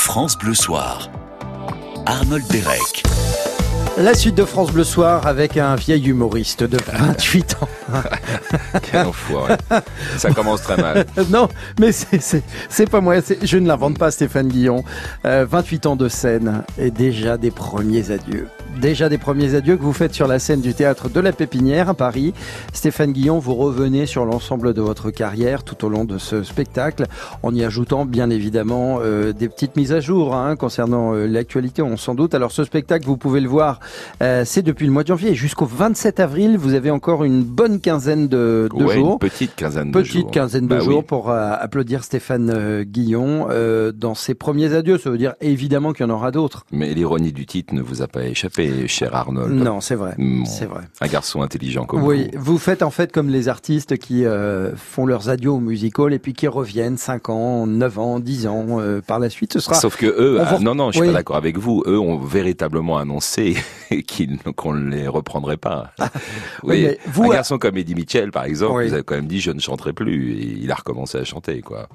France Bleu Soir. Arnold Derek. La suite de France Bleu Soir avec un vieil humoriste de 28 ans. Quel enfoiré. Ça commence très mal. non, mais c'est pas moi, je ne l'invente pas Stéphane Guillon. 28 ans de scène et déjà des premiers adieux. Déjà des premiers adieux que vous faites sur la scène du théâtre de la Pépinière à Paris. Stéphane Guillon, vous revenez sur l'ensemble de votre carrière tout au long de ce spectacle, en y ajoutant bien évidemment euh, des petites mises à jour hein, concernant euh, l'actualité, on s'en doute. Alors ce spectacle, vous pouvez le voir, euh, c'est depuis le mois de janvier jusqu'au 27 avril. Vous avez encore une bonne quinzaine de, de ouais, jours. Une petite quinzaine petite de jours. quinzaine de Bah jours oui. pour euh, applaudir Stéphane Guillon dans ses premiers adieux. Ça veut dire évidemment qu'il y en aura d'autres. Mais l'ironie du titre ne vous a pas échappé, cher Arnold. Non, c'est vrai. Bon, C'est vrai. Un garçon intelligent comme Oui, vous. vous faites en fait comme les artistes qui euh, font leurs adieux au music hall et puis qui reviennent 5 ans, 9 ans, 10 ans euh, par la suite. Ce sera Sauf que eux, ah, vous- non, non, je suis Oui. pas d'accord avec vous. Eux ont véritablement annoncé qu'on ne les reprendrait pas. Ah, Oui, vous, un euh, garçon comme Eddie Mitchell, par exemple, Oui. vous avez quand même dit je ne chanterai plus. Et il a recommencé à chanter, quoi.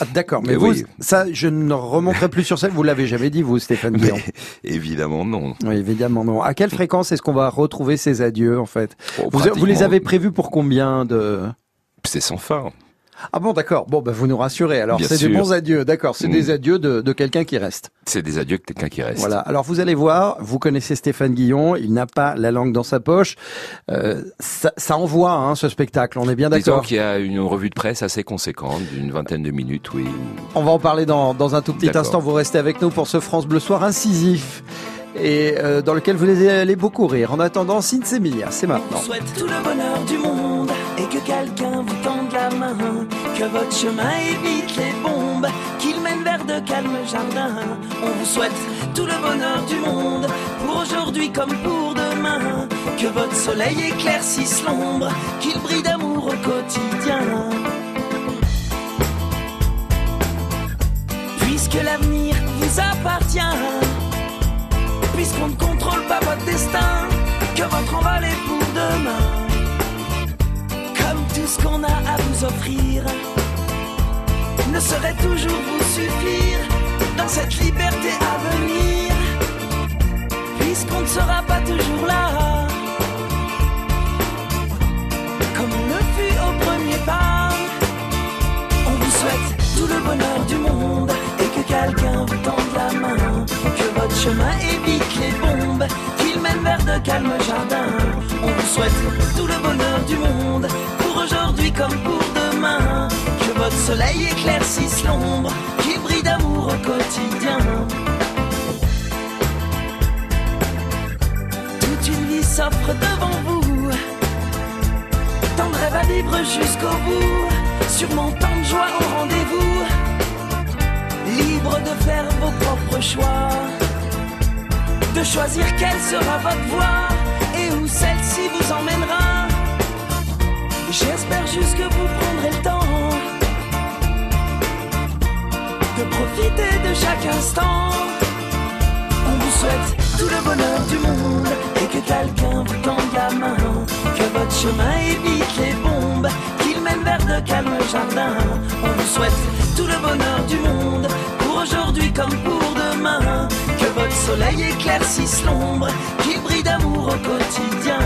Ah, D'accord, mais Mais vous, oui. ça, je ne remonterai plus sur scène. Vous l'avez jamais dit, vous, Stéphane Guillon. Évidemment non. Oui, évidemment non. À quelle fréquence est-ce qu'on va retrouver ces adieux, en fait? Bon, vous, vous les avez prévus pour combien de C'est sans fin. Ah bon, d'accord. Bon, bah, vous nous rassurez. Alors, c'est des bons adieux. D'accord, c'est Mm. des adieux de, de quelqu'un qui reste. C'est des adieux que quelqu'un qui reste. Voilà. Alors vous allez voir, vous connaissez Stéphane Guillon, il n'a pas la langue dans sa poche. Euh, ça, ça envoie hein, ce spectacle, on est bien Disons d'accord. qu'il y a une revue de presse assez conséquente, d'une vingtaine de minutes, oui. On va en parler dans, dans un tout petit instant. Vous restez avec nous pour ce France Bleu Soir incisif et euh, dans lequel vous allez beaucoup rire. En attendant, Emilia, c'est maintenant. On souhaite tout le bonheur du monde que quelqu'un vous tende la main, que votre chemin évite les bombes, qu'il mène vers de calmes jardins. On vous souhaite tout le bonheur du monde pour aujourd'hui comme pour demain, que votre soleil éclaircisse l'ombre, qu'il brille d'amour au quotidien. Puisque l'avenir vous appartient puisqu'on ne contrôle pas votre destin, que votre envol est pour demain. Tout ce qu'on a à vous offrir ne saurait toujours vous suffire dans cette liberté à venir, puisqu'on ne sera pas toujours là. Comme on le fut au premier pas, on vous souhaite tout le bonheur du monde et que quelqu'un vous tende la main. Que votre chemin évite les bombes, vers de calmes jardins. On vous souhaite tout le bonheur du monde pour aujourd'hui comme pour demain. Que votre soleil éclaircisse l'ombre, qu'il brille d'amour au quotidien. Toute une vie s'offre devant vous. Tant de rêves à vivre jusqu'au bout. Sûrement tant de joie au rendez-vous. Libre de faire vos propres choix. De choisir quelle sera votre voie et où celle-ci vous emmènera. J'espère juste que vous prendrez le temps de profiter de chaque instant. On vous souhaite tout le bonheur du monde et que quelqu'un vous tende la main. Que votre chemin évite les bombes, qu'il mène vers de calmes jardins. On vous souhaite tout le bonheur du monde pour aujourd'hui comme pour demain. Soleil éclaircisse l'ombre, qu'il brille d'amour au quotidien.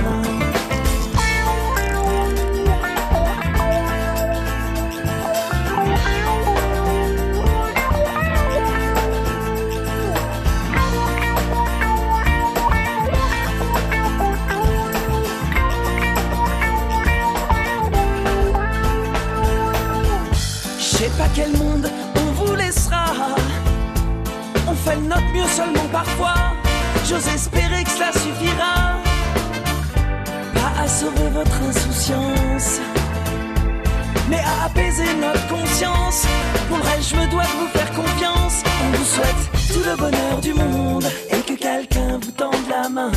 Pas quel monde De notre mieux seulement parfois. J'ose espérer que cela suffira. Pas à sauver votre insouciance, mais à apaiser notre conscience. Pour le reste, je me dois de vous faire confiance. On vous souhaite tout le bonheur du monde et que quelqu'un vous tende la main.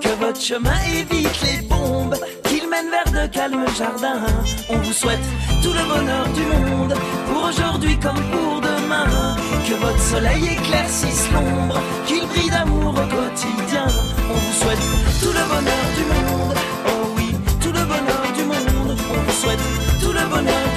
Que votre chemin évite les bombes, mène vers de calmes jardins. On vous souhaite tout le bonheur du monde pour aujourd'hui comme pour demain. Que votre soleil éclaircisse l'ombre, qu'il brille d'amour au quotidien. On vous souhaite tout le bonheur du monde. Oh oui, tout le bonheur du monde. On vous souhaite tout le bonheur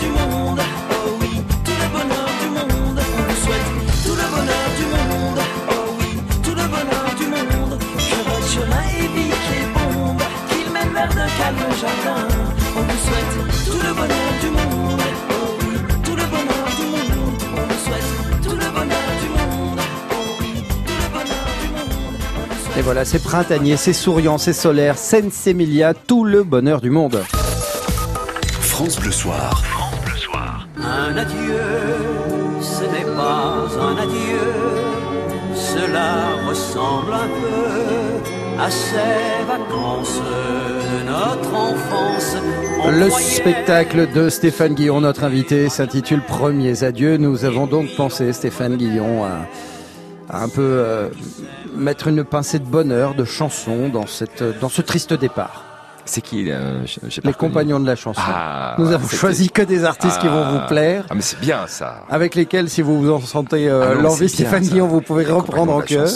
Et voilà, c'est printanier, c'est souriant, c'est solaire, Sensemilia, tout le bonheur du monde. France Bleu Soir. Un adieu, ce n'est pas un adieu. Cela ressemble un peu à ces vacances de notre enfance. Le croyait- spectacle de Stéphane Guillon, notre invité, s'intitule Premiers adieux. Nous avons donc pensé, Stéphane Guillon, à un peu euh, mettre une pincée de bonheur, de chanson dans, cette, dans ce triste départ. C'est qui euh, je- Les compagnons de la chanson. Ah, Nous avons choisi que des artistes qui vont Ah. vous plaire. Ah mais c'est bien ça. Avec lesquels, si vous vous en sentez euh, Ah l'envie, Stéphane. Guillon, vous pouvez Les reprendre en cœur.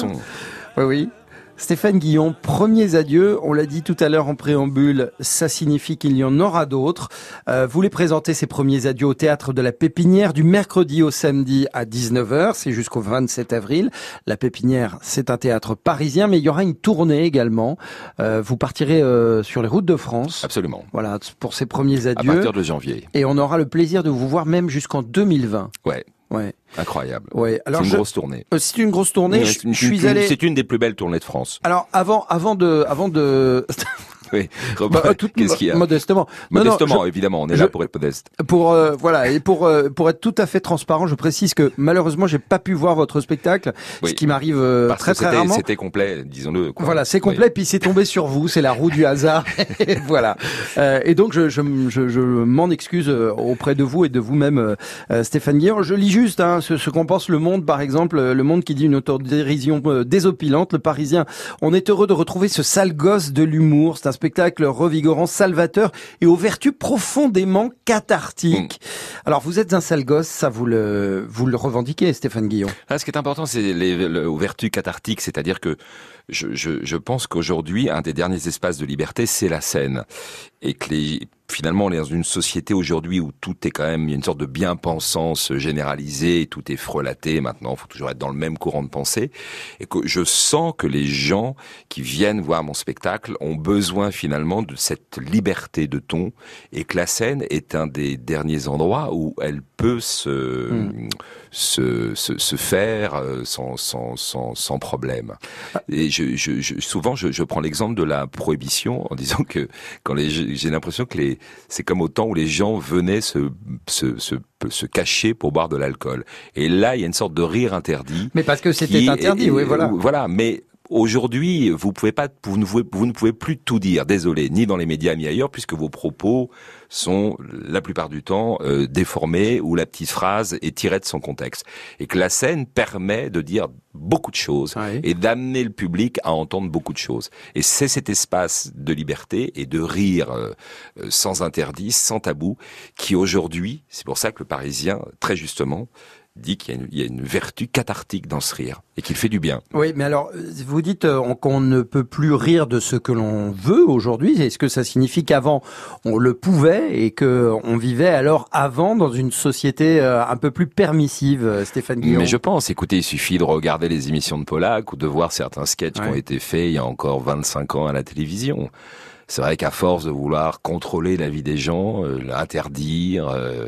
Oui, oui. Stéphane Guillon, premiers adieux, on l'a dit tout à l'heure en préambule, ça signifie qu'il y en aura d'autres. Euh, vous les présentez ces premiers adieux au théâtre de la Pépinière du mercredi au samedi à 19h, c'est jusqu'au 27 avril. La Pépinière, c'est un théâtre parisien, mais il y aura une tournée également. Euh, vous partirez euh, sur les routes de France, Absolument. voilà, pour ces premiers À adieux. partir de janvier. Et on aura le plaisir de vous voir même jusqu'en 2020. Ouais, Ouais, incroyable. ouais. C'est une je- grosse tournée. euh, c'est une grosse tournée. Je, c'est une- je suis une- allé. C'est une des plus belles tournées de France. Alors avant, avant de, avant de, Oui. Bah, euh, tout- Qu'est-ce qu'il y a Modestement. Non, non, Modestement, évidemment, on est je- là pour être modeste. pour euh, voilà et pour euh, pour être tout à fait transparent, je précise que malheureusement j'ai pas pu voir votre spectacle, Oui. ce qui m'arrive euh, très très rarement. c'était complet, disons-le. Voilà, c'est complet, puis c'est tombé sur vous, c'est la roue du hasard. Voilà. Euh, et donc je, je, je, je m'en excuse euh, auprès de vous et de vous-même, Stéphane Guillaume. Je lis juste hein, ce, ce qu'en pense Le Monde, par exemple, Le Monde qui dit une autodérision désopilante. Le Parisien, on est heureux de retrouver ce sale gosse de l'humour. C'est un spectacle revigorant, salvateur et aux vertus profondément cathartiques. Alors vous êtes un sale gosse, ça vous le vous le revendiquez, Stéphane Guillaume. Ah, ce qui est important, c'est les, le- aux vertus cathartiques, c'est-à-dire que je, je, je pense qu'aujourd'hui, un des derniers espaces de liberté, c'est la scène. Et que les, finalement, on est dans une société aujourd'hui où tout est quand même, il y a une sorte de bien-pensance généralisée, tout est frelaté maintenant, il faut toujours être dans le même courant de pensée. Et que je sens que les gens qui viennent voir mon spectacle ont besoin finalement de cette liberté de ton et que la scène est un des derniers endroits où elle peut se, se, se, se faire euh, sans, sans, sans, sans problème. Et je, je, je, souvent, je, je prends l'exemple de la prohibition en disant que quand les, j'ai l'impression que les, c'est comme au temps où les gens venaient se, se, se, se cacher pour boire de l'alcool. Et là, il y a une sorte de rire interdit. Mais parce que c'était interdit, est- oui, voilà. Voilà, mais aujourd'hui, vous pouvez pas, vous ne pouvez, vous ne pouvez plus tout dire. Désolé, ni dans les médias ni ailleurs, puisque vos propos sont la plupart du temps euh, déformés ou la petite phrase est tirée de son contexte. Et que la scène permet de dire beaucoup de choses Oui. et d'amener le public à entendre beaucoup de choses. Et c'est cet espace de liberté et de rire euh, euh, sans interdit, sans tabou, qui aujourd'hui, c'est pour ça que le Parisien, très justement, dit qu'il y a une- il y, a une vertu cathartique dans ce rire et qu'il fait du bien. Oui, mais alors, euh, vous dites euh, qu'on ne peut plus rire de ce que l'on veut aujourd'hui. Est-ce que ça signifie qu'avant, on le pouvait et que on vivait alors avant dans une société euh, un peu plus permissive, Stéphane Guillaume? Mais je pense, écoutez, il suffit de regarder les émissions de Polak ou de voir certains sketchs qui ont été faits il y a encore 25 ans à la télévision. C'est vrai qu'à force de vouloir contrôler la vie des gens, euh, l'interdire, euh,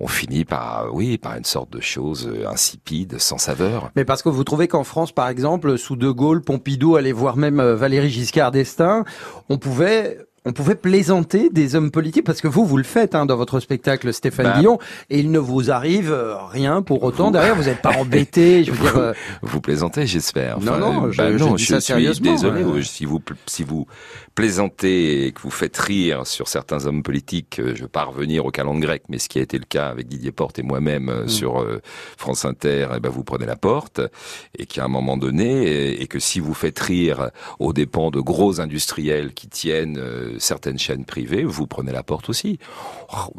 on finit par, oui, par une sorte de chose euh, insipide, sans saveur. Mais parce que vous trouvez qu'en France, par exemple, sous De Gaulle, Pompidou, allait voir même Valéry Giscard d'Estaing, on pouvait on pouvait plaisanter des hommes politiques parce que vous vous le faites hein, dans votre spectacle Stéphane Bah. Guillon et il ne vous arrive euh, rien pour autant Vous- derrière vous n'êtes pas embêté je veux dire euh, Vous plaisantez, j'espère. Non, non, euh, je- bah je non, dis je ça suis sérieusement, désolé. ouais. Si vous si vous plaisantez et que vous faites rire sur certains hommes politiques, je veux pas revenir au calendrier grec, mais ce qui a été le cas avec Didier Porte et moi-même euh, sur euh, France Inter, eh ben vous prenez la porte et qu'à un moment donné, et, et que si vous faites rire aux dépens de gros industriels qui tiennent euh, certaines chaînes privées, vous prenez la porte aussi. Oh,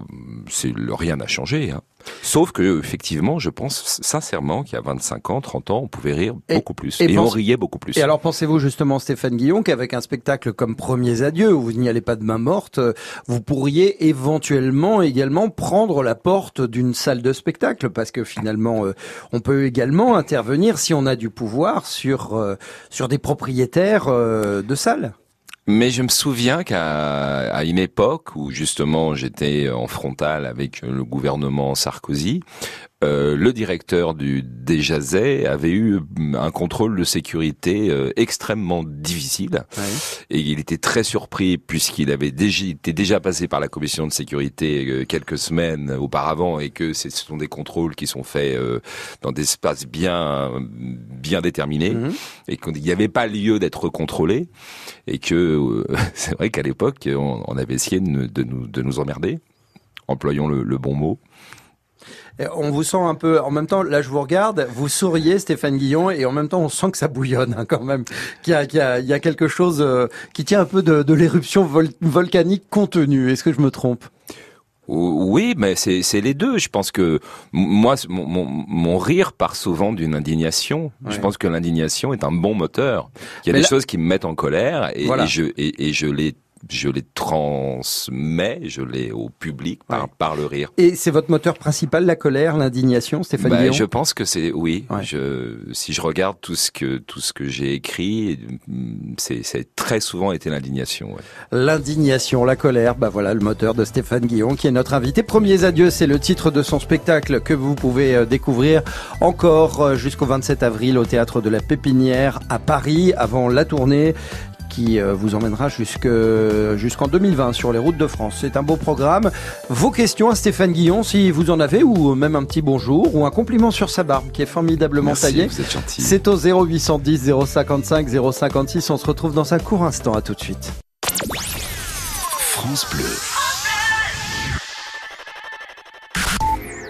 rien n'a changé. Hein. Sauf que effectivement, je pense sincèrement qu'il y a 25 ans, 30 ans, on pouvait rire Et- beaucoup plus et et, on riait beaucoup plus. Et alors pensez-vous justement Stéphane Guillon qu'avec un spectacle comme Premiers Adieux où vous n'y allez pas de main morte, vous pourriez éventuellement également prendre la porte d'une salle de spectacle? Parce que finalement euh, on peut également intervenir si on a du pouvoir sur euh, sur des propriétaires euh, de salles. Mais je me souviens qu'à une époque où justement j'étais en frontal avec le gouvernement Sarkozy, euh, le directeur du Déjazet avait eu un contrôle de sécurité euh, extrêmement difficile et il était très surpris puisqu'il avait déjà été déjà passé par la commission de sécurité euh, quelques semaines auparavant et que ce sont des contrôles qui sont faits dans des espaces bien bien déterminés mhm. et qu'il n'y avait pas lieu d'être contrôlé et que c'est vrai qu'à l'époque on, avait essayé de, nous de nous emmerder employons le bon mot on vous sent un peu, en même temps, là je vous regarde, vous souriez Stéphane Guillon, et en même temps on sent que ça bouillonne hein, quand même, qu'il y, a, y, a, quelque chose euh, qui tient un peu de, l'éruption volcanique contenue. Est-ce que je me trompe? Oui, mais c'est les deux. Je pense que moi, mon, rire part souvent d'une indignation. Je pense que l'indignation est un bon moteur. Il y a des choses qui me mettent en colère et, je, et, et je les je les transmets, je les au public par, par le rire. Et c'est votre moteur principal, la colère, l'indignation, Stéphane bah, Je pense que c'est oui. Je, si je regarde tout ce que tout ce que j'ai écrit, c'est très souvent été l'indignation. L'indignation, la colère, bah voilà le moteur de Stéphane Guillon qui est notre invité. Premiers adieux, c'est le titre de son spectacle que vous pouvez euh, découvrir encore euh, jusqu'au 27 avril au théâtre de la Pépinière à Paris avant la tournée qui euh, vous emmènera jusqu'en 2020 sur les routes de France. C'est un beau programme. Vos questions à Stéphane Guillon, si vous en avez, ou même un petit bonjour, ou un compliment sur sa barbe qui est formidablement taillée. C'est au 0810 055 056. On se retrouve dans un court instant. À tout de suite. France Bleu.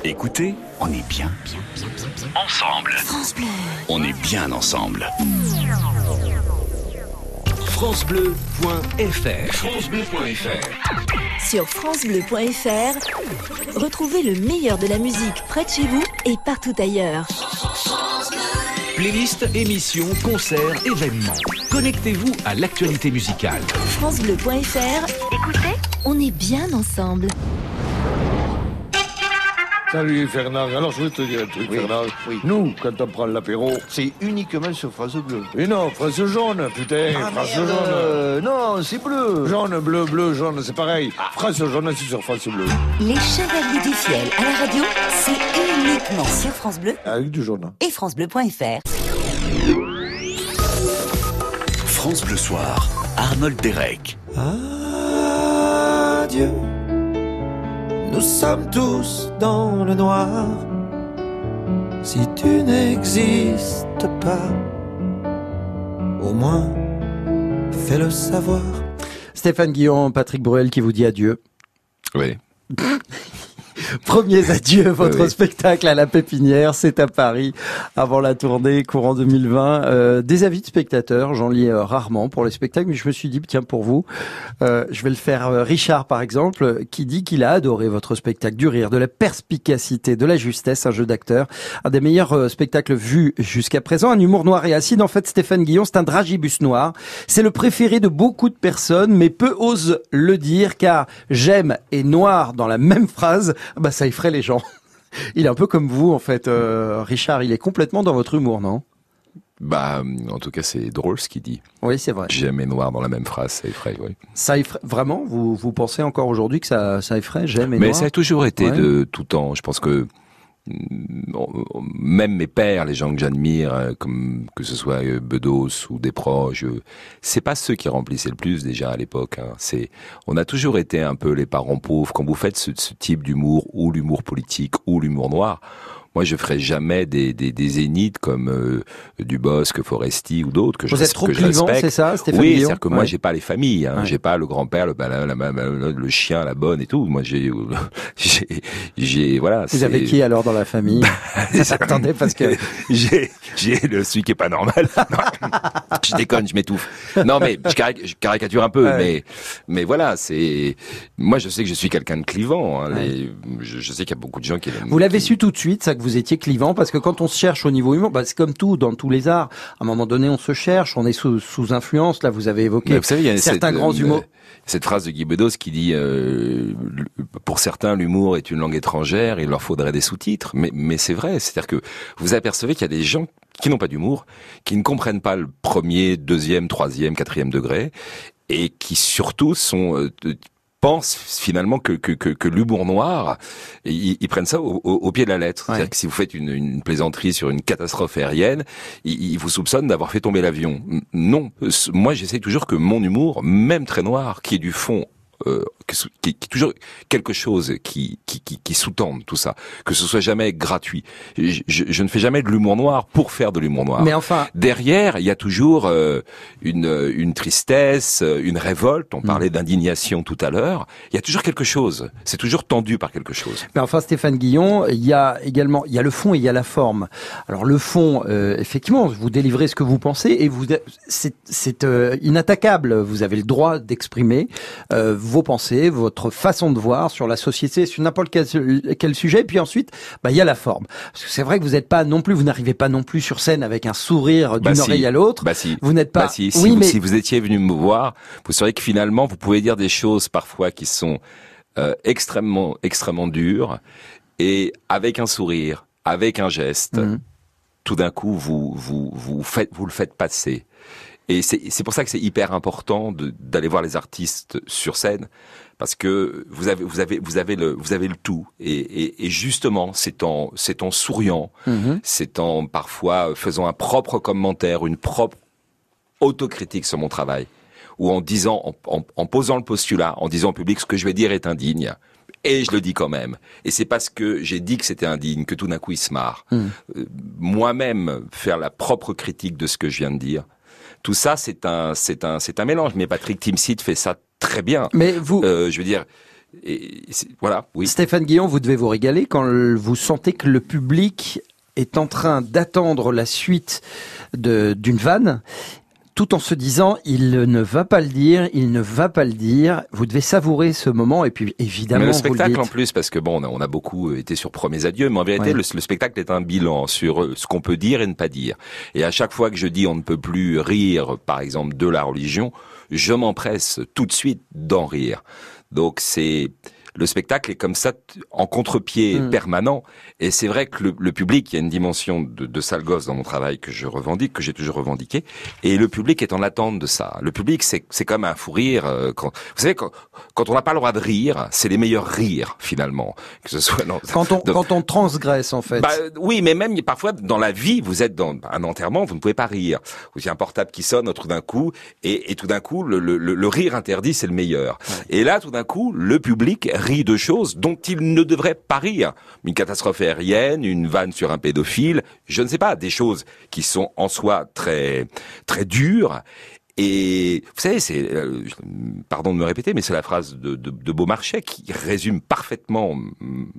Écoutez, on est bien, bien, bien, bien ensemble. France Bleu. On est bien ensemble francebleu.fr. FranceBleu.fr. Sur francebleu.fr, retrouvez le meilleur de la musique près de chez vous et partout ailleurs. Playlist, émissions, concerts, événements. Connectez-vous à l'actualité musicale. francebleu.fr. Écoutez, on est bien ensemble. Salut Fernand. Alors je vais te dire un truc, Fernand. Nous, quand on prend l'apéro, c'est uniquement sur France Bleu. Et non, France jaune, putain, ah, France jaune. Euh, non, c'est bleu. Jaune, bleu, bleu, jaune, c'est pareil. Ah. France jaune, c'est sur France Bleu. Les Chevaliers du Ciel à la radio, c'est uniquement sur France Bleu. Avec du jaune. Et francebleu.fr. France Bleu Soir, Arnold Derek. Adieu. Nous sommes tous dans le noir. Si tu n'existes pas, au moins fais-le savoir. Stéphane Guillon, Patrick Bruel qui vous dit adieu. Oui. Premiers adieux, votre spectacle à la Pépinière, c'est à Paris avant la tournée courant 2020. Euh, des avis de spectateurs, j'en lis euh, rarement pour les spectacles, mais je me suis dit tiens pour vous, euh, je vais le faire. Richard par exemple, qui dit qu'il a adoré votre spectacle, du rire, de la perspicacité, de la justesse, un jeu d'acteur, un des meilleurs spectacles vus jusqu'à présent, un humour noir et acide. En fait, Stéphane Guillon, c'est un dragibus noir. C'est le préféré de beaucoup de personnes, mais peu osent le dire car j'aime et noir dans la même phrase bah ça effraie les gens. Il est un peu comme vous en fait, euh, Richard. Il est complètement dans votre humour, non? Bah, en tout cas, c'est drôle ce qu'il dit. Oui, c'est vrai. J'aime et noir dans la même phrase, ça effraie, oui. Ça effraie, vraiment? Vous, vous pensez encore aujourd'hui que ça, ça effraie? J'aime et Mais ça a toujours été de tout temps. Je pense que même mes pères, les gens que j'admire, euh, comme que ce soit euh, Bedos ou des proches, euh, c'est pas ceux qui remplissaient le plus déjà à l'époque. Hein. C'est, on a toujours été un peu les parents pauvres. Quand vous faites ce, ce type d'humour, ou l'humour politique, ou l'humour noir, moi, je ferai jamais des, des, des zéniths comme euh, Dubosc, Foresti ou d'autres que Vous je, êtes trop que clivant, c'est ça, Stéphane Oui, c'est-à-dire que moi, j'ai pas les familles. Hein. J'ai pas le grand-père, le, le, le, chien, la bonne et tout. Moi, j'ai, j'ai, voilà. Vous avez qui alors dans la famille Attendez, parce que j'ai, j'ai le celui qui est pas normal. je déconne, je m'étouffe. Non, mais je, caricature un peu, mais, mais voilà, c'est. Moi, je sais que je suis quelqu'un de clivant. Hein, je, je, sais qu'il y a beaucoup de gens qui. Vous l'avez su tout de suite, ça que vous étiez clivant parce que quand on se cherche au niveau humain, bah, c'est comme tout dans tous les arts. À un moment donné, on se cherche, on est sous, sous influence. Là, vous avez évoqué vous savez, il y a certains grands euh, humours. Cette phrase de Guy Bedos qui dit euh, pour certains l'humour est une langue étrangère, il leur faudrait des sous-titres. Mais, mais c'est vrai, c'est-à-dire que vous apercevez qu'il y a des gens qui n'ont pas d'humour, qui ne comprennent pas le premier, deuxième, troisième, quatrième degré, et qui surtout sont euh, pense finalement que, que, que, que l'humour noir, ils, ils, prennent ça au, au, pied de la lettre. C'est-à-dire que si vous faites une, une, plaisanterie sur une catastrophe aérienne, ils, ils vous soupçonnent d'avoir fait tomber l'avion. Non, moi j'essaie toujours que mon humour, même très noir, qui est du fond euh, qui, qui, toujours quelque chose qui, qui, qui, qui sous-tende tout ça, que ce soit jamais gratuit. Je, je, ne fais jamais de l'humour noir pour faire de l'humour noir. Mais enfin, derrière, il y a toujours euh, une, une tristesse, une révolte. On mm. parlait d'indignation tout à l'heure. Il y a toujours quelque chose. C'est toujours tendu par quelque chose. Mais enfin, Stéphane Guillon, il y a également, il y a le fond et il y a la forme. Alors le fond, euh, effectivement, vous délivrez ce que vous pensez et vous, c'est euh, inattaquable. Vous avez le droit d'exprimer vos pensées, votre façon de voir sur la société, sur n'importe quel, sujet. Et puis ensuite, bah, il y a la forme. Parce que c'est vrai que vous n'êtes pas non plus, vous n'arrivez pas non plus sur scène avec un sourire d'une bah oreille à l'autre. Bah si. Vous n'êtes pas. Bah si, oui, mais... si vous étiez venu me voir, vous sauriez que finalement, vous pouvez dire des choses parfois qui sont euh, extrêmement, extrêmement dures, et avec un sourire, avec un geste, mmh. tout d'un coup, vous, vous, vous faites, vous le faites passer. Et c'est pour ça que c'est hyper important d'aller voir les artistes sur scène, parce que vous avez vous avez vous avez le vous avez le tout. Et, et, et justement, c'est en c'est en souriant, mm-hmm. c'est en parfois faisant un propre commentaire, une propre autocritique sur mon travail, ou en disant en, en, en posant le postulat, en disant au public ce que je vais dire est indigne et je le dis quand même. Et c'est parce que j'ai dit que c'était indigne que tout d'un coup il se marre. Mm. Euh, moi-même faire la propre critique de ce que je viens de dire, tout ça, c'est un, c'est un, c'est un mélange. Mais Patrick Timsit fait ça très bien. Mais vous, euh, je veux dire. Et, voilà, oui. Stéphane Guillon, vous devez vous régaler quand vous sentez que le public est en train d'attendre la suite d'une vanne tout en se disant il ne va pas le dire, il ne va pas le dire. Vous devez savourer ce moment et puis évidemment. Mais le spectacle en plus, parce que bon, on a, beaucoup été sur Premiers Adieux, mais en vérité, le, spectacle est un bilan sur euh, ce qu'on peut dire et ne pas dire. Et à chaque fois que je dis on ne peut plus rire, par exemple, de la religion, je m'empresse tout de suite d'en rire. Donc c'est le spectacle est comme ça en contre-pied hmm. permanent. Et c'est vrai que le, public, il y a une dimension de, de sale gosse dans mon travail que je revendique, que j'ai toujours revendiqué. Et le public est en attente de ça. Le public, c'est, c'est comme un fou rire. Euh, quand, vous savez, quand, quand on n'a pas le droit de rire, c'est les meilleurs rires, finalement. Que ce soit quand on, quand on transgresse, en fait. Bah, oui, mais même parfois, dans la vie, vous êtes dans un enterrement, vous ne pouvez pas rire. Vous avez un portable qui sonne tout d'un coup, et, et tout d'un coup, le, le, le, rire interdit, c'est le meilleur. Et là, tout d'un coup, le public de choses dont il ne devrait pas rire. Une catastrophe aérienne, une vanne sur un pédophile, je ne sais pas, des choses qui sont en soi très très dures. Et vous savez, c'est, euh, pardon de me répéter, mais c'est la phrase de, de, de Beaumarchais qui résume parfaitement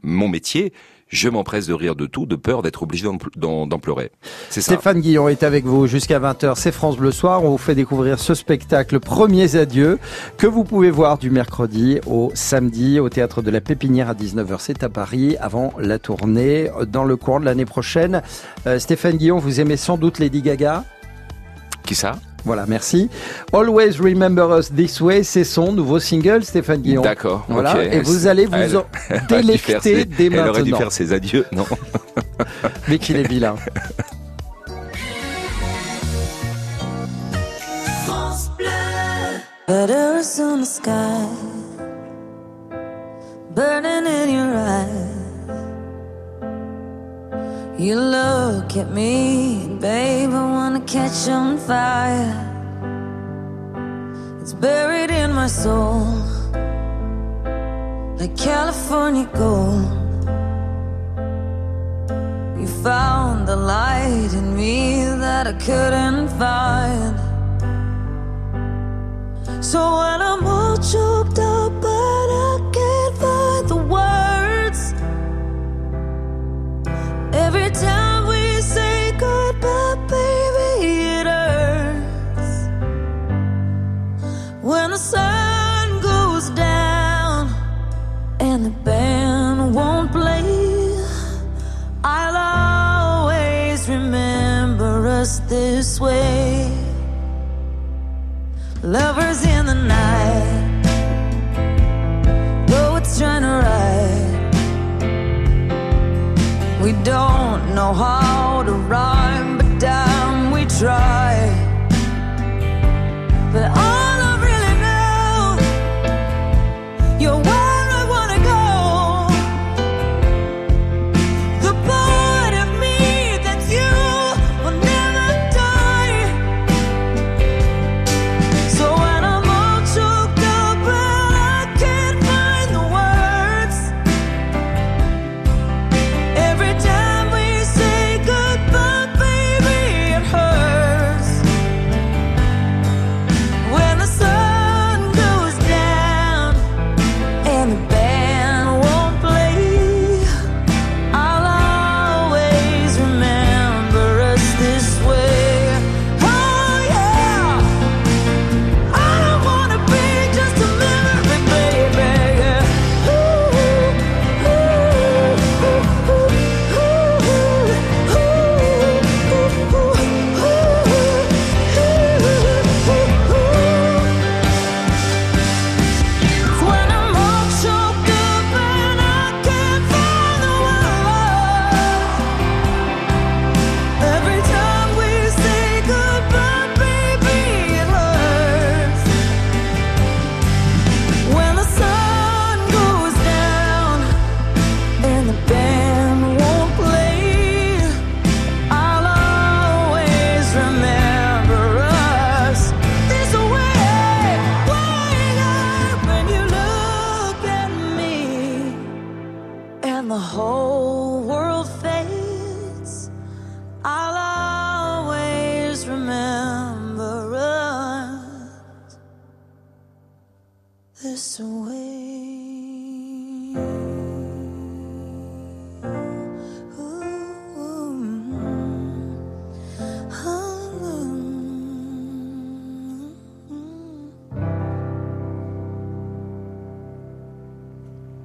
mon métier je m'empresse de rire de tout, de peur d'être obligé d'en pleurer. C'est ça. Stéphane Guillon est avec vous jusqu'à 20h, c'est France Bleu Soir. On vous fait découvrir ce spectacle Premiers Adieux que vous pouvez voir du mercredi au samedi au Théâtre de la Pépinière à 19h. C'est à Paris avant la tournée dans le cours de l'année prochaine. Euh, Stéphane Guillon, vous aimez sans doute Lady Gaga? Qui ça? Voilà, merci. Always Remember Us This Way, c'est son nouveau single, Stéphane Guillon. D'accord. Voilà, et vous allez vous en délecter dès maintenant. Elle aurait dû faire ses adieux, non Mais qu'il est vilain. burning in your eyes. You look at me, babe, I wanna catch on fire. It's buried in my soul, like California gold. You found the light in me that I couldn't find. So when I'm all choked up, I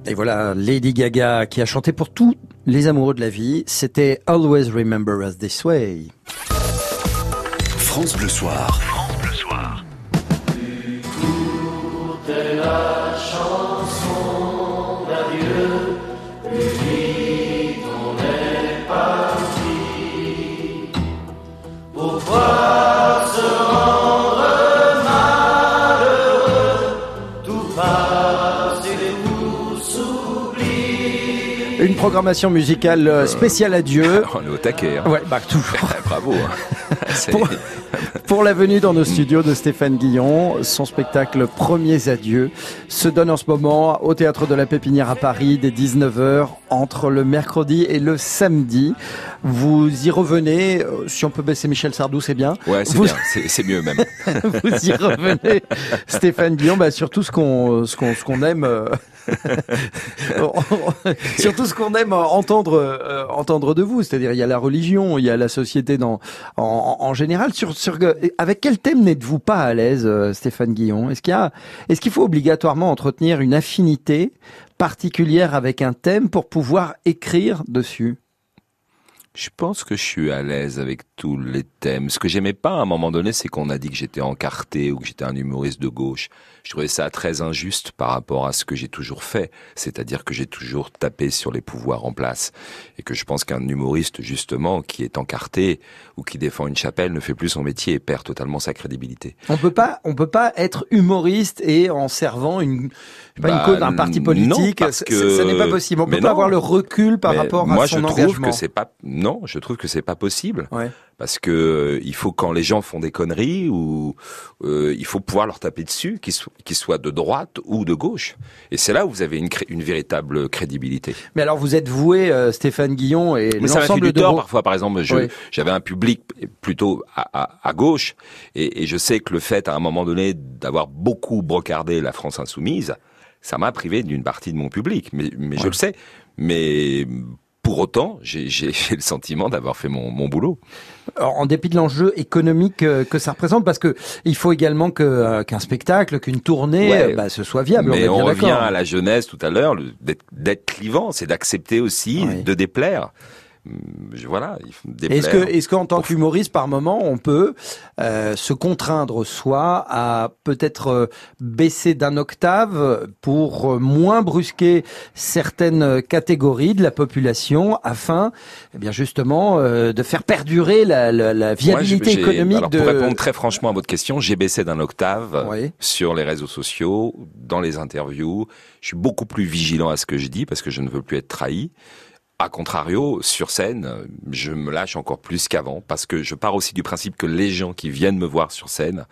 Et voilà, Lady Gaga qui a chanté pour tous les amoureux de la vie. C'était Always Remember Us This Way. France Bleu Soir. Programmation musicale euh, spéciale adieu. On est au taquet. Hein. Ouais, bah toujours. Bravo. Hein. pour, pour, la venue dans nos studios de Stéphane Guillon, son spectacle Premiers Adieux se donne en ce moment au Théâtre de la Pépinière à Paris dès 19h entre le mercredi et le samedi. Vous y revenez, euh, si on peut baisser Michel Sardou, c'est bien. Ouais, c'est Vous- bien, c'est mieux même. Vous y revenez, Stéphane Guillon, bah surtout ce qu'on ce qu'on ce qu'on aime, euh, surtout ce qu'on aime entendre euh, entendre de vous, c'est-à-dire il y a la religion, il y a la société dans en, général. Sur sur avec quel thème n'êtes-vous pas à l'aise, euh, Stéphane Guillon? Est-ce qu'il est-ce qu'il faut obligatoirement entretenir une affinité particulière avec un thème pour pouvoir écrire dessus? Je pense que je suis à l'aise avec tous les thèmes. Ce que j'aimais pas à un moment donné, c'est qu'on a dit que j'étais encarté ou que j'étais un humoriste de gauche. Je trouvais ça très injuste par rapport à ce que j'ai toujours fait. C'est-à-dire que j'ai toujours tapé sur les pouvoirs en place. Et que je pense qu'un humoriste, justement, qui est encarté ou qui défend une chapelle ne fait plus son métier et perd totalement sa crédibilité. On peut pas, on peut pas être humoriste et en servant une, pas une Bah, cause, un parti non, politique. parce Ça- que- ça n'est pas possible. On mais peut pas non. avoir le recul par Mais rapport moi, à son je trouve engagement. que c'est pas non, je trouve que c'est pas possible Ouais. Parce que euh, il faut quand les gens font des conneries ou euh, il faut pouvoir leur taper dessus, qu'ils soient, qu'ils soient de droite ou de gauche. Et c'est là où vous avez une, véritable crédibilité. Mais alors vous êtes voué, euh, Stéphane Guillon et Mais ça m'a fait l'ensemble du de tort vos- parfois. Par exemple, Oui. j'avais un public plutôt à, à- à gauche, et, et je sais que le fait, à un moment donné, d'avoir beaucoup brocardé la France insoumise, ça m'a privé d'une partie de mon public. Mais, mais je le sais. Mais pour autant, j'ai le sentiment d'avoir fait mon, mon boulot. Alors, en dépit de l'enjeu économique euh, que ça représente, parce que il faut également que euh, qu'un spectacle, qu'une tournée, Ouais. euh, bah, ce soit viable. Mais on, revient à la jeunesse tout à l'heure, d'être d'être clivant, c'est d'accepter aussi de déplaire. Je- Voilà. Est-ce que, est-ce qu'en tant qu'humoriste, par moment, on peut euh, se contraindre soit à peut-être euh, baisser d'un octave pour euh, moins brusquer certaines catégories de la population, afin, eh bien justement, euh, de faire perdurer la, la, la viabilité économique alors, de. Pour répondre très franchement à votre question, j'ai baissé d'un octave Oui. sur les réseaux sociaux, dans les interviews. Je suis beaucoup plus vigilant à ce que je dis parce que je ne veux plus être trahi. A contrario, sur scène, je me lâche encore plus qu'avant parce que je pars aussi du principe que les gens qui viennent me voir sur scène,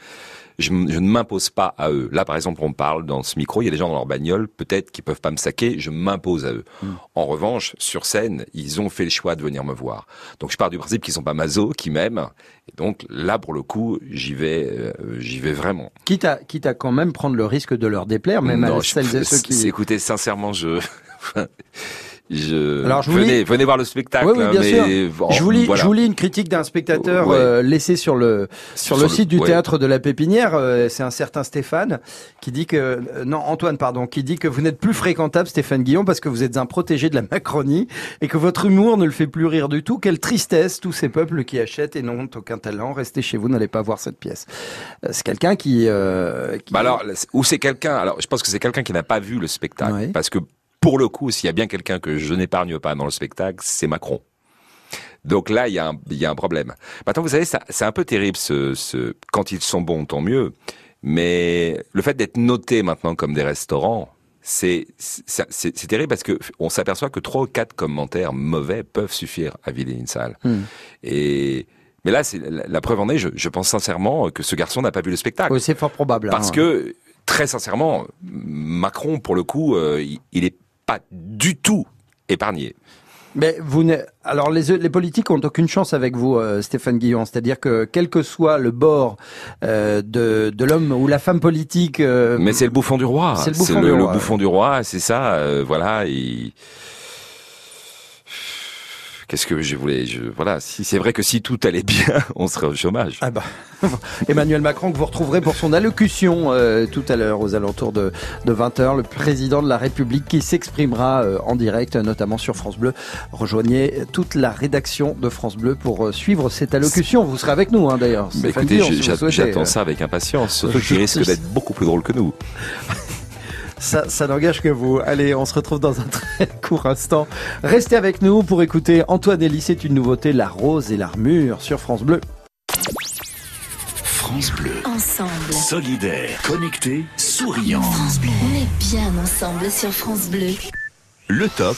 je, ne m'impose pas à eux. Là, par exemple, on parle dans ce micro, il y a des gens dans leur bagnole, peut-être qui peuvent pas me saquer, je m'impose à eux. En revanche, sur scène, ils ont fait le choix de venir me voir. Donc, je pars du principe qu'ils sont pas maso, qu'ils m'aiment. Et donc, là, pour le coup, j'y vais, euh, j'y vais vraiment. Quitte à, quitte à quand même prendre le risque de leur déplaire, même Non, à celles et ceux qui. Écoutez, sincèrement, je. je... Alors, je vous venez, lis- venez voir le spectacle. Oui, oui, bien mais sûr. bon, je, vous lis, voilà. je vous lis une critique d'un spectateur Ouais. euh, laissé sur le sur, Sur le le- site du ouais. théâtre de la Pépinière. euh, c'est un certain Stéphane qui dit que euh, non Antoine pardon qui dit que vous n'êtes plus fréquentable Stéphane Guillon parce que vous êtes un protégé de la Macronie et que votre humour ne le fait plus rire du tout. Quelle tristesse tous ces peuples qui achètent et n'ont aucun talent. Restez chez vous, n'allez pas voir cette pièce. Euh, C'est quelqu'un qui, euh, qui- Bah alors, ou c'est quelqu'un. Alors, je pense que c'est quelqu'un qui n'a pas vu le spectacle, Ouais. parce que pour le coup, s'il y a bien quelqu'un que je n'épargne pas dans le spectacle, c'est Macron. Donc là, il y a un, il y a un problème. Maintenant, vous savez, c'est un peu terrible. Ce, ce, quand ils sont bons, tant mieux. Mais le fait d'être noté maintenant comme des restaurants, c'est terrible parce que on s'aperçoit que trois ou quatre commentaires mauvais peuvent suffire à vider une salle. Hmm. Et mais là, c'est la, la preuve en est. Je, je pense sincèrement que ce garçon n'a pas vu le spectacle. Oui, c'est fort probable. Parce hein. que, très sincèrement, Macron, pour le coup, euh, il- il est pas du tout épargné. Mais vous alors les, les politiques ont aucune chance avec vous, euh, Stéphane Guillon. C'est-à-dire que quel que soit le bord euh, de, de l'homme ou la femme politique, euh, Mais c'est le bouffon du roi. C'est le bouffon du roi. bouffon du roi, c'est ça. voilà. il- Qu'est-ce que je voulais je, Voilà, si c'est vrai que si tout allait bien, on serait au chômage. Ah bah, Emmanuel Macron que vous retrouverez pour son allocution euh, tout à l'heure aux alentours de, de 20h, le président de la République qui s'exprimera euh, en direct, notamment sur France Bleu. Rejoignez toute la rédaction de France Bleu pour euh, suivre cette allocution. Vous serez avec nous hein, d'ailleurs. écoutez, j'attends ça avec impatience, surtout qu'il risque d'être beaucoup plus drôle que nous. Ça, ça n'engage que vous. Allez, on se retrouve dans un très court instant. Restez avec nous pour écouter Antoine Elie, c'est une nouveauté, La Rose et l'Armure sur France Bleu. France Bleu. Ensemble. Solidaire, connecté, souriant. France Bleu. On est bien ensemble sur France Bleu. Le top.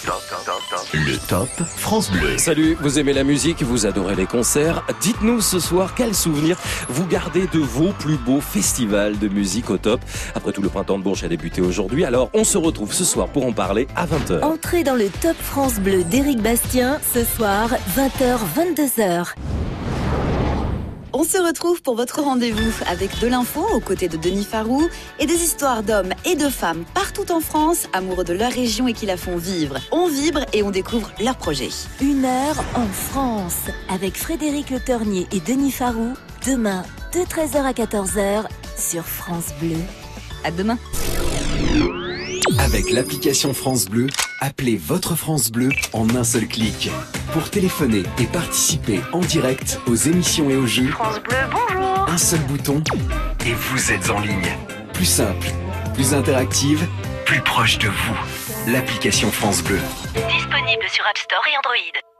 Le top France Bleu. Salut, vous aimez la musique, vous adorez les concerts. Dites-nous ce soir quels souvenirs vous gardez de vos plus beaux festivals de musique au top. Après tout, le printemps de Bourges a débuté aujourd'hui, alors on se retrouve ce soir pour en parler à 20h. Entrez dans le top France Bleu d'Éric Bastien ce soir, 20h, 22h. On se retrouve pour votre rendez-vous avec de l'info aux côtés de Denis Farou et des histoires d'hommes et de femmes partout en France, amoureux de leur région et qui la font vivre. On vibre et on découvre leurs projets. Une heure en France avec Frédéric Le Ternier et Denis Farou. Demain, de 13h à 14h sur France Bleu. À demain. Avec l'application France Bleu, appelez votre France Bleu en un seul clic. Pour téléphoner et participer en direct aux émissions et aux jeux, France Bleu, bonjour un seul bouton et vous êtes en ligne. Plus simple, plus interactive, plus proche de vous. L'application France Bleu. Disponible sur App Store et Android.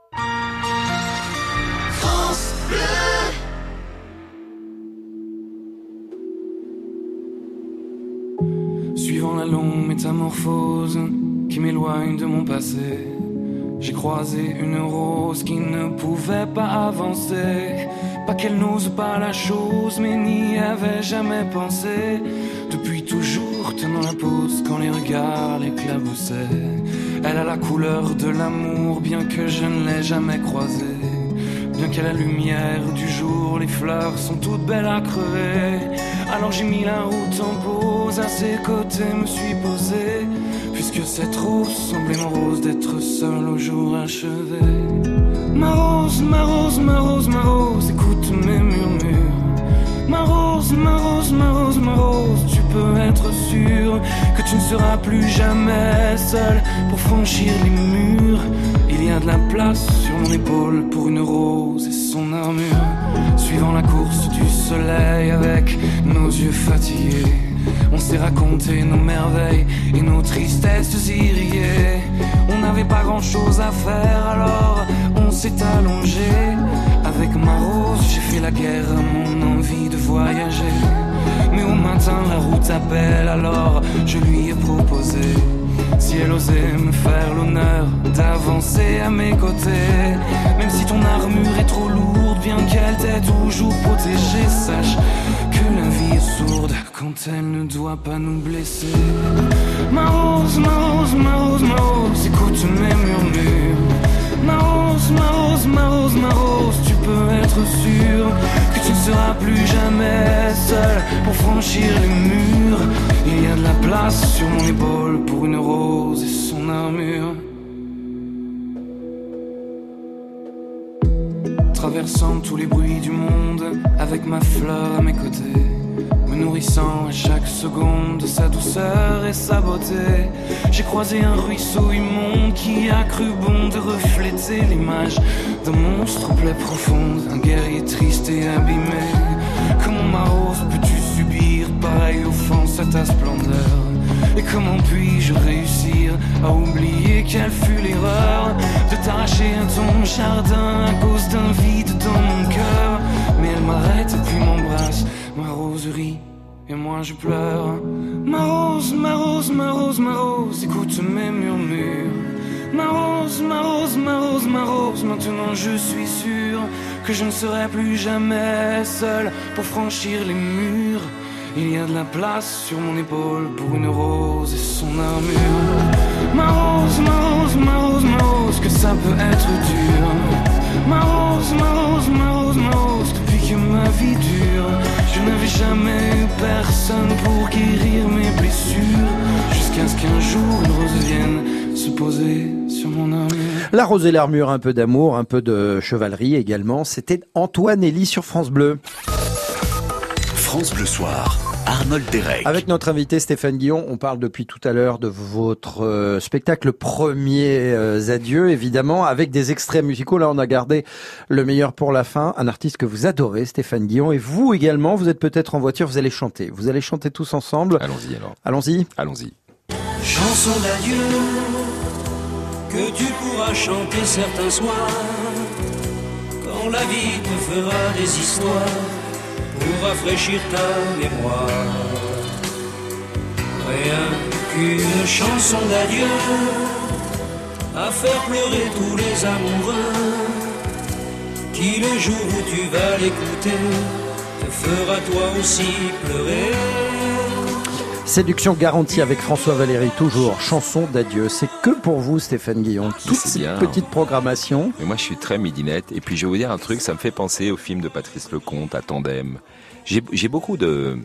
La longue métamorphose qui m'éloigne de mon passé, j'ai croisé une rose qui ne pouvait pas avancer. Pas qu'elle n'ose pas la chose, mais n'y avait jamais pensé. Depuis toujours tenant la pose quand les regards l'éclaboussaient. Elle a la couleur de l'amour, bien que je ne l'ai jamais croisée. Bien qu'à la lumière du jour, les fleurs sont toutes belles à crever. Alors j'ai mis la route en pause, à ses côtés me suis posé. Puisque cette rose semblait morose d'être seule au jour achevé. Ma rose, ma rose, ma rose, ma rose, écoute mes murmures. Ma rose, ma rose, ma rose, ma rose, tu peux être sûr que tu ne seras plus jamais seule pour franchir les murs. Il y a de la place sur mon épaule pour une rose et son armure. Suivant la course du soleil avec nos yeux fatigués, on s'est raconté nos merveilles et nos tristesses irriguées. On n'avait pas grand chose à faire alors on s'est allongé. Avec ma rose, j'ai fait la guerre à mon envie de voyager. Mais au matin, la route appelle, alors je lui ai proposé. Si elle osait me faire l'honneur d'avancer à mes côtés, même si ton armure est trop lourde, bien qu'elle t'ait toujours protégée, sache que la vie sourde quand elle ne doit pas nous blesser. Ma rose, ma rose, ma rose, ma rose, écoute mes murmures. Ma rose, ma rose, ma rose, ma rose, tu peux être sûr que tu ne seras plus jamais seul pour franchir les murs. Il y a de la place sur mon épaule pour une rose et son armure. Traversant tous les bruits du monde avec ma fleur à mes côtés, me nourrissant à chaque seconde de sa douceur et sa beauté. J'ai croisé un ruisseau immonde qui a cru bon de refléter l'image d'un monstre aux plaies profondes, un guerrier triste et abîmé. Comment ma rose peux-tu subir pareille offense à ta splendeur? Et comment puis-je réussir à oublier quelle fut l'erreur de t'arracher à ton jardin à cause d'un vide dans mon cœur? Mais elle m'arrête puis m'embrasse, ma rose rit et moi je pleure. Ma rose, ma rose, ma rose, ma rose, écoute mes murmures. Ma rose, ma rose, ma rose, ma rose, maintenant je suis sûr que je ne serai plus jamais seul pour franchir les murs. Il y a de la place sur mon épaule pour une rose et son armure. Ma rose, ma rose, ma rose, ma rose, que ça peut être dur. Ma rose, ma rose, ma rose, ma rose, depuis que ma vie dure, je n'avais jamais eu personne pour guérir mes blessures. Jusqu'à ce qu'un jour une rose vienne se poser sur mon armure. La rose et l'armure, un peu d'amour, un peu de chevalerie également. C'était Antoine Elie sur France Bleu. France Bleu Soir. Arnold Derek. Avec notre invité Stéphane Guillon, on parle depuis tout à l'heure de votre euh, spectacle Premier euh, Adieu, évidemment, avec des extraits musicaux. Là, on a gardé le meilleur pour la fin. Un artiste que vous adorez, Stéphane Guillon. Et vous également, vous êtes peut-être en voiture, vous allez chanter. Vous allez chanter tous ensemble. Allons-y alors. Allons-y. Allons-y. Chanson d'adieu que tu pourras chanter certains soirs quand la vie te fera des histoires pour rafraîchir ta mémoire. Rien qu'une chanson d'adieu à faire pleurer tous les amoureux qui le jour où tu vas l'écouter te fera toi aussi pleurer. Séduction garantie avec François Valéry, toujours chanson d'adieu. C'est que pour vous, Stéphane Guillon. Toute cette bien. petite programmation. Mais moi, je suis très midinette. Et puis, je vais vous dire un truc, ça me fait penser au film de Patrice Lecomte, à Tandem. J'ai beaucoup de...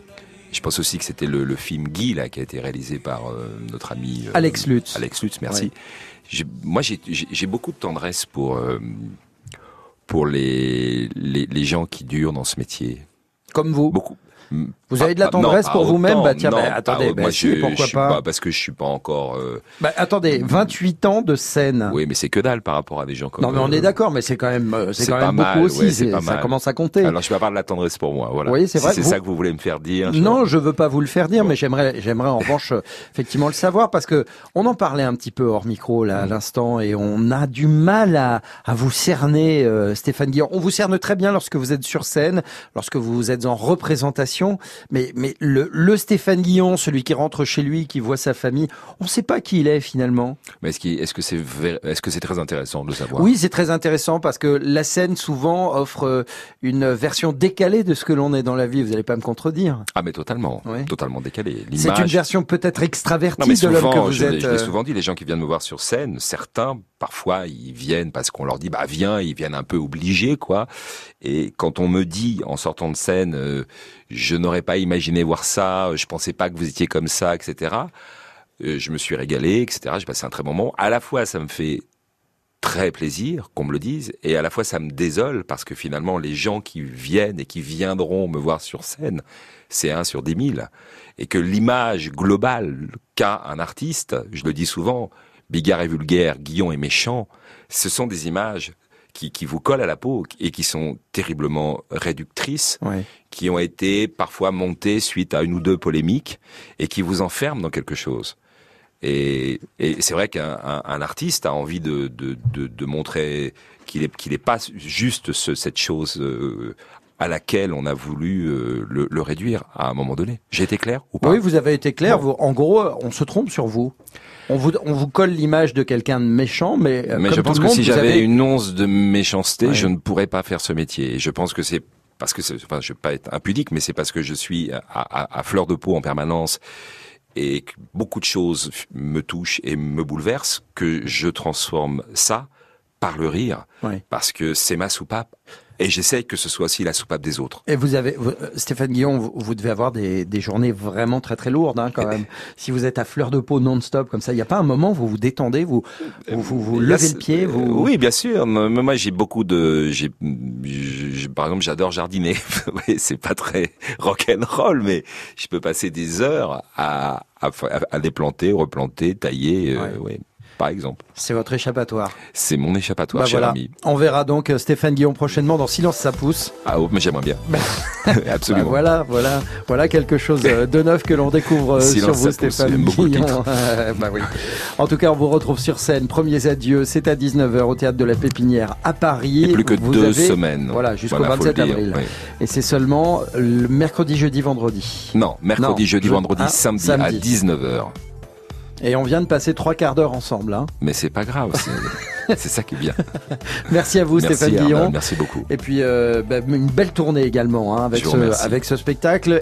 Je pense aussi que c'était le, le film Guy, là, qui a été réalisé par euh, notre ami... euh, Alex Lutz. Alex Lutz, merci. Oui. J'ai- Moi, j'ai- beaucoup de tendresse pour, euh, pour les, les, les gens qui durent dans ce métier. Comme vous. Beaucoup. Vous avez de la Pas- non, tendresse pas pour vous-même autant, Bah tiens, non, bah, pas attendez, autant. bah, Moi, si, je- pourquoi je- pas Parce que je suis pas encore... euh, Bah, attendez, 28 ans de scène. Oui, mais c'est que dalle par rapport à des gens comme... Non mais on est d'accord, mais c'est quand même, euh, c'est quand pas même mal, beaucoup aussi. ouais, pas ça commence à compter. Alors je vais avoir de la tendresse pour moi, voilà. Oui, c'est Si vrai, C'est vous- ça que vous voulez me faire dire. je- Non, je veux pas vous le faire dire, mais j'aimerais, j'aimerais en revanche effectivement le savoir parce que on en parlait un petit peu hors micro là à Mm. l'instant et on a du mal à, à vous cerner, euh, Stéphane Guillaume. On vous cerne très bien lorsque vous êtes sur scène, lorsque vous êtes en représentation, mais mais le, le Stéphane Guillon, celui qui rentre chez lui, qui voit sa famille, on sait pas qui il est finalement. Mais est-ce que c'est est-ce que c'est très intéressant de le savoir? Oui, c'est très intéressant parce que la scène souvent offre euh, une version décalée de ce que l'on est dans la vie. Vous n'allez pas me contredire. Ah mais totalement, totalement décalé. C'est une version peut-être extravertie Non, mais de l'homme que vous je l'ai- êtes. je l'ai euh, souvent dit, les gens qui viennent me voir sur scène, certains, parfois, ils viennent parce qu'on leur dit, bah viens, ils viennent un peu obligés, quoi. Et quand on me dit, en sortant de scène, euh, je n'aurais pas imaginé voir ça, je pensais pas que vous étiez comme ça, etc. euh, je me suis régalé, etc. J'ai passé un très bon moment. À la fois, ça me fait très plaisir qu'on me le dise, et à la fois ça me désole parce que finalement les gens qui viennent et qui viendront me voir sur scène, c'est un sur dix mille, et que l'image globale qu'a un artiste, je le dis souvent, Bigard est vulgaire, Guillon est méchant, ce sont des images qui, qui vous collent à la peau et qui sont terriblement réductrices, Ouais. qui ont été parfois montées suite à une ou deux polémiques et qui vous enferment dans quelque chose. Et, et c'est vrai qu'un un, un artiste a envie de, de, de, de montrer qu'il est qu'il est pas juste ce, cette chose euh, à laquelle on a voulu euh, le, le réduire à un moment donné. J'ai été clair ou pas? Oui, vous avez été clair. Vous- en gros, on se trompe sur vous. On vous, on vous colle l'image de quelqu'un de méchant, mais, euh, Mais comme je pense que monde, si j'avais avez- une once de méchanceté, Ouais. je ne pourrais pas faire ce métier. Et je pense que c'est parce que, enfin, je vais pas être impudique, mais c'est parce que je suis à, à- à fleur de peau en permanence et que beaucoup de choses me touchent et me bouleversent que je transforme ça par le rire, parce que c'est ma soupape. Et j'essaye que ce soit aussi la soupape des autres. Et vous avez, vous- euh, Stéphane Guillon, vous, vous devez avoir des, des journées vraiment très très lourdes hein, quand même. si vous êtes à fleur de peau non-stop comme ça, il n'y a pas un moment où vous vous détendez, vous vous, vous, vous Là, levez le pied, vous. euh, Oui, bien sûr. Moi, j'ai beaucoup de. J'ai, par exemple, j'adore jardiner. C'est pas très rock and roll, mais je peux passer des heures à à, à, à les planter, replanter, tailler. euh, ouais, par exemple. C'est votre échappatoire. C'est mon échappatoire, Bah cher voilà. ami. On verra donc euh, Stéphane Guillon prochainement dans Silence ça pousse. Ah, oh, mais j'aimerais bien. Absolument. Bah voilà, voilà, voilà quelque chose euh, de neuf que l'on découvre euh, Silence, sur vous, pousse, Stéphane le Guillon. bah oui. En tout cas, on vous retrouve sur scène. Premiers adieux, c'est à 19h au théâtre de la Pépinière à Paris. Et plus que Vous deux avez- semaines. Voilà, jusqu'au Voilà, faut 27 le dire, avril. oui. Et c'est seulement le mercredi, jeudi, vendredi. Non, mercredi, Non, jeudi, je- vendredi, ah, samedi, samedi. à 19h. Et on vient de passer trois quarts d'heure ensemble. Hein. Mais c'est pas grave, c'est, c'est ça qui est bien. Merci à vous, Merci, Stéphane Guillon. merci beaucoup. Et puis euh, bah, une belle tournée également hein, ce, avec ce spectacle.